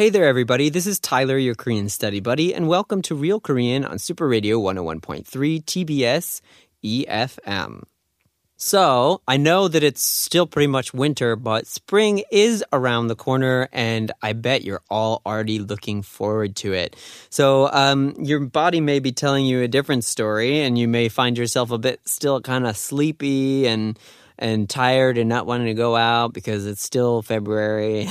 Hey there, everybody. This is Tyler, your Korean study buddy, and welcome to Real Korean on Super Radio 101.3 TBS EFM. So, I know that it's still pretty much winter, but spring is around the corner, and I bet you're all already looking forward to it. So, um, your body may be telling you a different story, and you may find yourself a bit still kind of sleepy and and tired and not wanting to go out because it's still February.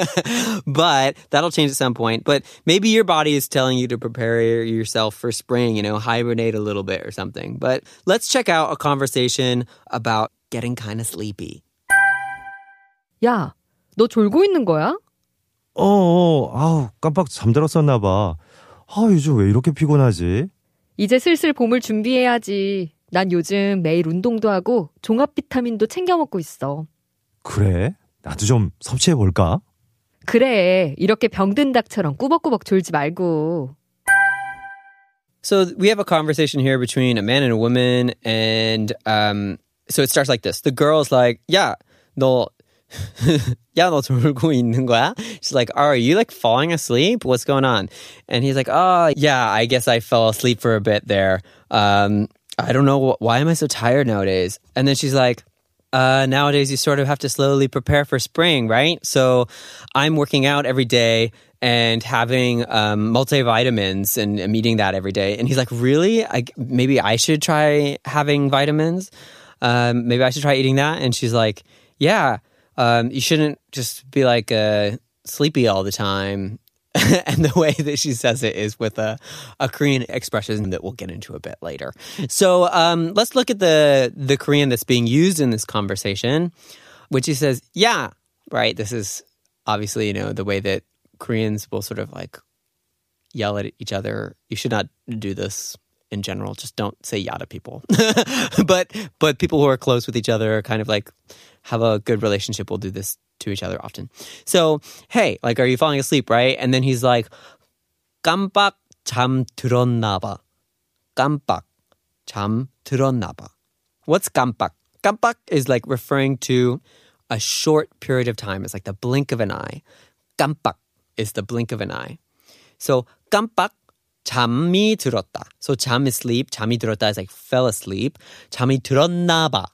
but that'll change at some point. But maybe your body is telling you to prepare yourself for spring, you know, hibernate a little bit or something. But let's check out a conversation about getting kind of sleepy. 야, 너 졸고 있는 거야? 어, 어, 아우, 깜빡 잠들었었나 봐. 아, 요즘 왜 이렇게 피곤하지? 이제 슬슬 봄을 준비해야지. 난 요즘 매일 운동도 하고 종합 비타민도 챙겨 먹고 있어. 그래? 나도 좀 섭취해 볼까? 그래, 이렇게 병든 닭처럼 꾸벅꾸벅 졸지 말고. So we have a conversation here between a man and a woman, and um, so it starts like this: the girl's like, "Yeah, 너, 야, 너 졸고 있는 거야?" She's like, "Are you like falling asleep? What's going on?" And he's like, "Oh, yeah, I guess I fell asleep for a bit there. Um, I don't know why am I so tired nowadays." And then she's like. Uh, nowadays, you sort of have to slowly prepare for spring, right? So, I'm working out every day and having um, multivitamins and, and eating that every day. And he's like, really? I, maybe I should try having vitamins. Um, maybe I should try eating that. And she's like, yeah, um, you shouldn't just be like uh, sleepy all the time. and the way that she says it is with a, a Korean expression that we'll get into a bit later. So um, let's look at the the Korean that's being used in this conversation, which he says, "Yeah, right." This is obviously you know the way that Koreans will sort of like yell at each other. You should not do this in general. Just don't say "yeah" to people. but but people who are close with each other, kind of like have a good relationship, will do this to each other often. So, hey, like, are you falling asleep, right? And then he's like, 깜빡 잠 들었나 봐. 깜빡 잠 들었나 봐. What's 깜빡? 깜빡 is like referring to a short period of time. It's like the blink of an eye. 깜빡 is the blink of an eye. So, 깜빡 잠이 들었다. So, 잠 is sleep. 잠이 들었다 is like fell asleep. 잠이 들었나 봐.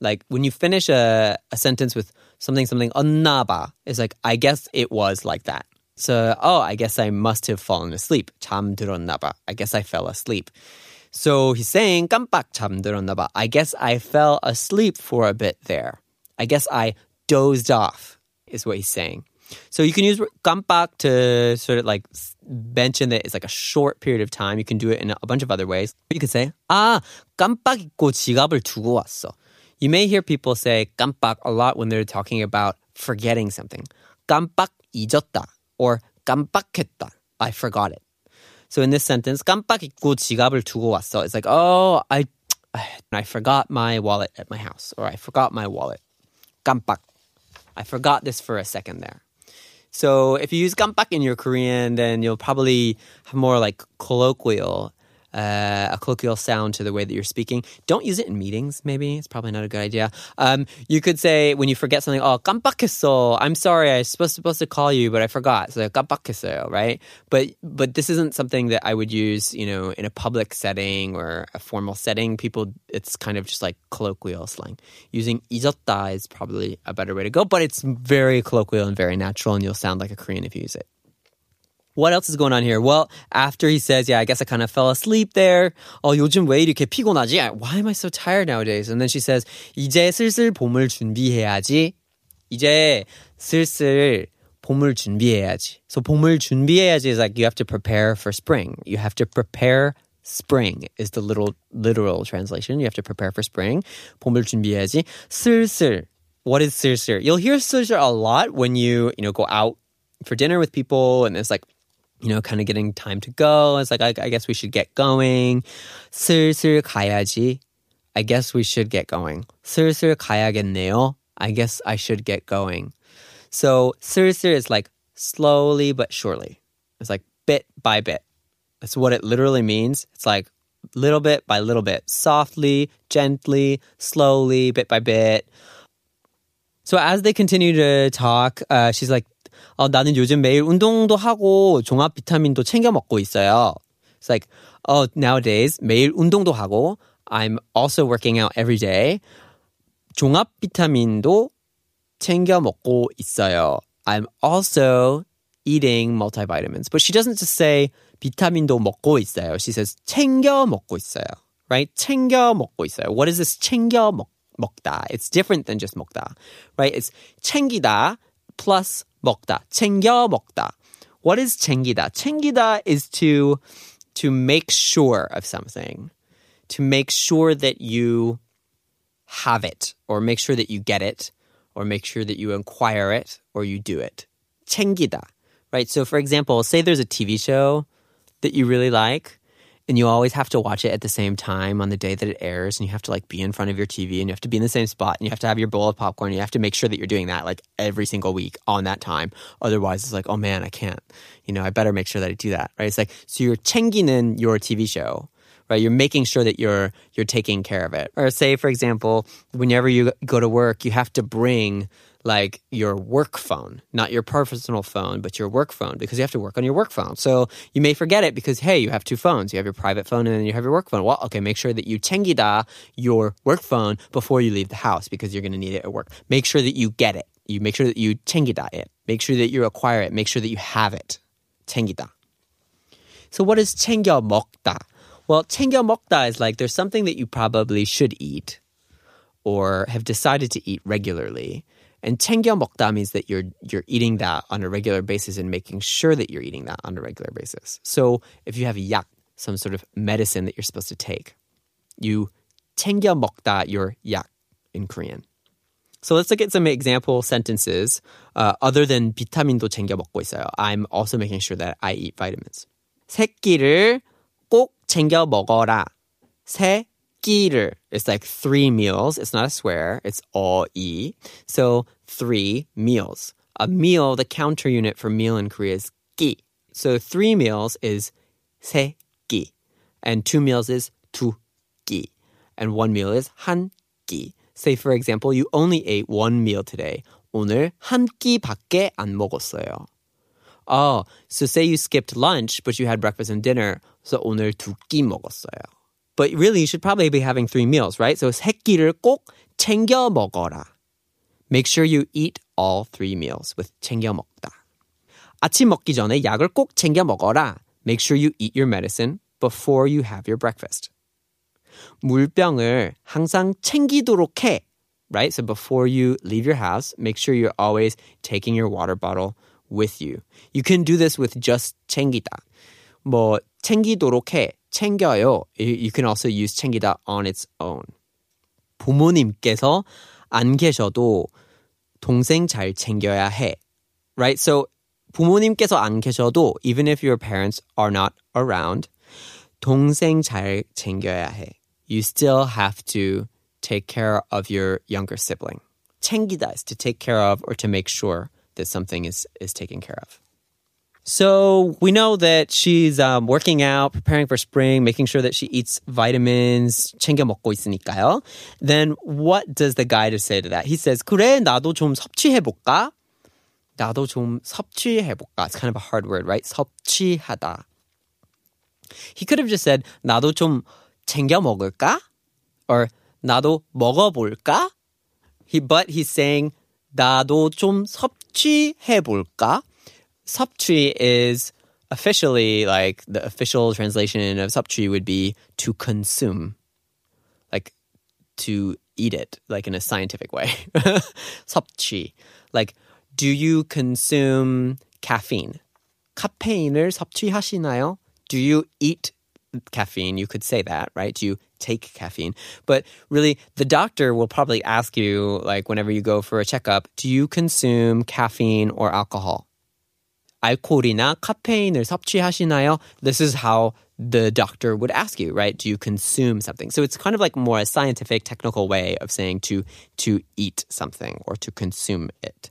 Like when you finish a, a sentence with something something 언나봐 is like I guess it was like that. So oh I guess I must have fallen asleep. 잠들었나 봐. I guess I fell asleep. So he's saying 깜빡 잠들었나 봐. I guess I fell asleep for a bit there. I guess I dozed off is what he's saying. So you can use 깜빡 to sort of like mention that it's like a short period of time. You can do it in a bunch of other ways. You could say 아 깜빡 잊고 지갑을 두고 왔어. You may hear people say 깜빡 a lot when they're talking about forgetting something. 깜빡 잊었다 or 깜빡했다. I forgot it. So in this sentence, 깜빡 잊고 지갑을 두고 왔어. It's like, oh, I, I forgot my wallet at my house or I forgot my wallet. 깜빡. I forgot this for a second there. So if you use 깜빡 in your Korean, then you'll probably have more like colloquial uh, a colloquial sound to the way that you're speaking. Don't use it in meetings, maybe. It's probably not a good idea. Um, you could say when you forget something, oh, 깜빡했어. I'm sorry, I was supposed, supposed to call you, but I forgot. So 깜빡했어요, right? But, but this isn't something that I would use, you know, in a public setting or a formal setting. People, it's kind of just like colloquial slang. Using 잊었다 is probably a better way to go, but it's very colloquial and very natural, and you'll sound like a Korean if you use it. What else is going on here? Well, after he says, yeah, I guess I kind of fell asleep there. 어, 요즘 왜 이렇게 피곤하지? Why am I so tired nowadays? And then she says, 이제 슬슬 봄을 준비해야지. 이제 슬슬 봄을 준비해야지. So 봄을 준비해야지 is like you have to prepare for spring. You have to prepare spring is the little literal translation. You have to prepare for spring. 봄을 준비해야지. 슬슬. What is 슬슬? You'll hear 슬슬 a lot when you, you know, go out for dinner with people and it's like you know, kind of getting time to go. It's like, I, I guess we should get going. 슬슬 가야지. I guess we should get going. 슬슬 가야겠네요. I guess I should get going. So 슬슬 is like slowly but surely. It's like bit by bit. That's what it literally means. It's like little bit by little bit, softly, gently, slowly, bit by bit. So as they continue to talk, uh, she's like, 어, 나는 요즘 매일 운동도 하고 종합 비타민도 챙겨 먹고 있어요. It's like, oh, nowadays 매일 운동도 하고 I'm also working out every day. 종합 비타민도 챙겨 먹고 있어요. I'm also eating multivitamins. But she doesn't just say 비타민도 먹고 있어요. She says 챙겨 먹고 있어요. Right? 챙겨 먹고 있어요. What is this 챙겨 먹, 먹다? It's different than just 먹다. Right? It's 챙기다 plus 먹다. 챙겨 먹다. What is 챙기다? 챙기다 is to to make sure of something. To make sure that you have it or make sure that you get it or make sure that you acquire it or you do it. 챙기다. Right? So for example, say there's a TV show that you really like and you always have to watch it at the same time on the day that it airs and you have to like be in front of your tv and you have to be in the same spot and you have to have your bowl of popcorn and you have to make sure that you're doing that like every single week on that time. Otherwise it's like oh man i can't. You know i better make sure that i do that right? It's like so you're changing in your tv show right? You're making sure that you're you're taking care of it. Or say for example whenever you go to work you have to bring like your work phone, not your personal phone, but your work phone because you have to work on your work phone. So you may forget it because, hey, you have two phones. You have your private phone and then you have your work phone. Well, okay, make sure that you 챙기다 your work phone before you leave the house because you're going to need it at work. Make sure that you get it. You make sure that you 챙기다 it. Make sure that you acquire it. Make sure that you have it. 챙기다. So what is 챙겨 먹다? Well, 챙겨 먹다 is like there's something that you probably should eat or have decided to eat regularly and 챙겨 먹다 means that you're you're eating that on a regular basis and making sure that you're eating that on a regular basis. So if you have 약, some sort of medicine that you're supposed to take, you 챙겨 먹다 your 약 in Korean. So let's look at some example sentences uh, other than 비타민도 챙겨 먹고 있어요. I'm also making sure that I eat vitamins. 새끼를 꼭 챙겨 먹어라. 새 끼를. It's like three meals. It's not a swear. It's all e. So three meals. A meal, the counter unit for meal in Korea is 끼. So three meals is 세 끼. And two meals is 두 끼. And one meal is 한 끼. Say for example, you only ate one meal today. 오늘 한 끼밖에 안 먹었어요. Oh, so say you skipped lunch, but you had breakfast and dinner. So 오늘 두 끼 먹었어요. But really, you should probably be having three meals, right? So 새끼를 꼭 챙겨 먹어라. Make sure you eat all three meals with 챙겨 먹다. 아침 먹기 전에 약을 꼭 챙겨 먹어라. Make sure you eat your medicine before you have your breakfast. 물병을 항상 챙기도록 해. Right? So before you leave your house, make sure you're always taking your water bottle with you. You can do this with just 챙기다. 뭐 챙기도록 해. 챙겨요. You can also use 챙기다 on its own. 부모님께서 안 계셔도 동생 잘 챙겨야 해. Right? So 부모님께서 안 계셔도 even if your parents are not around, 동생 잘 챙겨야 해. You still have to take care of your younger sibling. 챙기다 is to take care of or to make sure that something is, is taken care of. So we know that she's um, working out, preparing for spring, making sure that she eats vitamins, 챙겨 먹고 있으니까요. Then what does the guy to say to that? He says, 그래, 나도 좀 섭취해볼까? 나도 좀 섭취해볼까? It's kind of a hard word, right? 섭취하다. He could have just said, 나도 좀 챙겨 먹을까? Or 나도 먹어볼까? He, but he's saying, 나도 좀 섭취해볼까? 섭취 is officially like the official translation of 섭취 would be to consume, like to eat it, like in a scientific way. 섭취, like do you consume caffeine? 카페인을 섭취하시나요? Do you eat caffeine? You could say that, right? Do you take caffeine? But really, the doctor will probably ask you, like, whenever you go for a checkup, do you consume caffeine or alcohol? 알코올이나 카페인을 섭취하시나요? This is how the doctor would ask you, right? Do you consume something? So it's kind of like more a scientific, technical way of saying to to eat something or to consume it.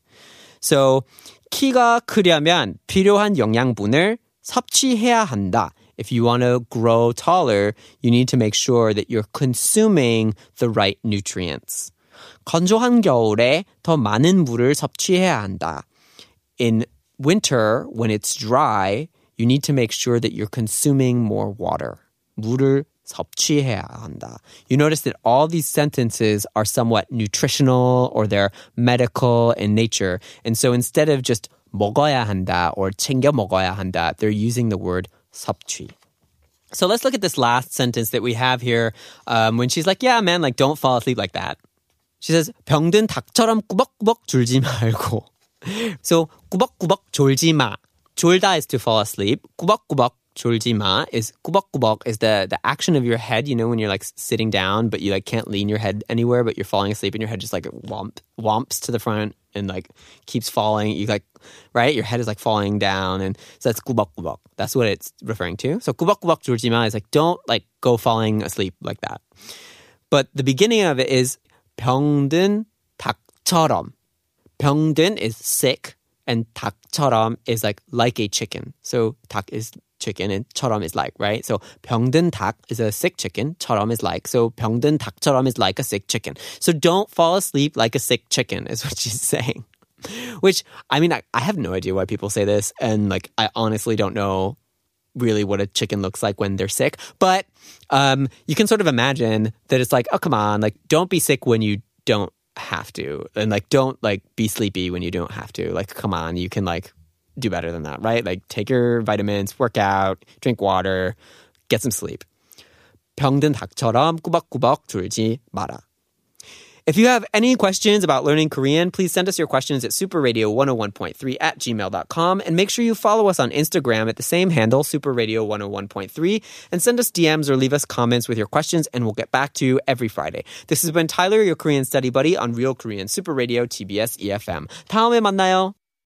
So 키가 크려면 필요한 영양분을 섭취해야 한다. If you want to grow taller, you need to make sure that you're consuming the right nutrients. 건조한 겨울에 더 많은 물을 섭취해야 한다. In winter, when it's dry, you need to make sure that you're consuming more water. 물을 섭취해야 한다. You notice that all these sentences are somewhat nutritional or they're medical in nature. And so instead of just 먹어야 한다 or 챙겨 먹어야 한다, they're using the word 섭취. So let's look at this last sentence that we have here um, when she's like, yeah, man, like don't fall asleep like that. She says, 병든 닭처럼 꾸벅꾸벅 졸지 말고. So 꾸벅꾸벅 졸지 마. 졸다 is to fall asleep. 꾸벅꾸벅 졸지 마 is 꾸벅꾸벅 is the the action of your head. You know when you're like sitting down, but you like can't lean your head anywhere, but you're falling asleep, and your head just like womp womps to the front and like keeps falling. You like right, your head is like falling down, and so that's 꾸벅꾸벅. That's what it's referring to. So 꾸벅꾸벅 졸지 마 is like don't like go falling asleep like that. But the beginning of it is 병든 닭처럼. 병든 is sick, and 닭처럼 is like like a chicken. So 닭 is chicken and 처럼 is like, right? So 병든 닭 is a sick chicken. 처럼 is like. So 병든 닭처럼 is like a sick chicken. So don't fall asleep like a sick chicken is what she's saying. Which I mean, I, I have no idea why people say this, and like I honestly don't know really what a chicken looks like when they're sick. But um, you can sort of imagine that it's like, oh come on, like don't be sick when you don't have to, and like don't like be sleepy when you don't have to. Like come on, you can like do better than that, right? Like take your vitamins, work out, drink water, get some sleep. 병든 닭처럼 꾸벅꾸벅 졸지 마라. If you have any questions about learning Korean, please send us your questions at superradio101.3 at gmail.com and make sure you follow us on Instagram at the same handle, superradio101.3, and send us DMs or leave us comments with your questions and we'll get back to you every Friday. This has been Tyler, your Korean study buddy on Real Korean Super Radio TBS EFM. 다음에 만나요.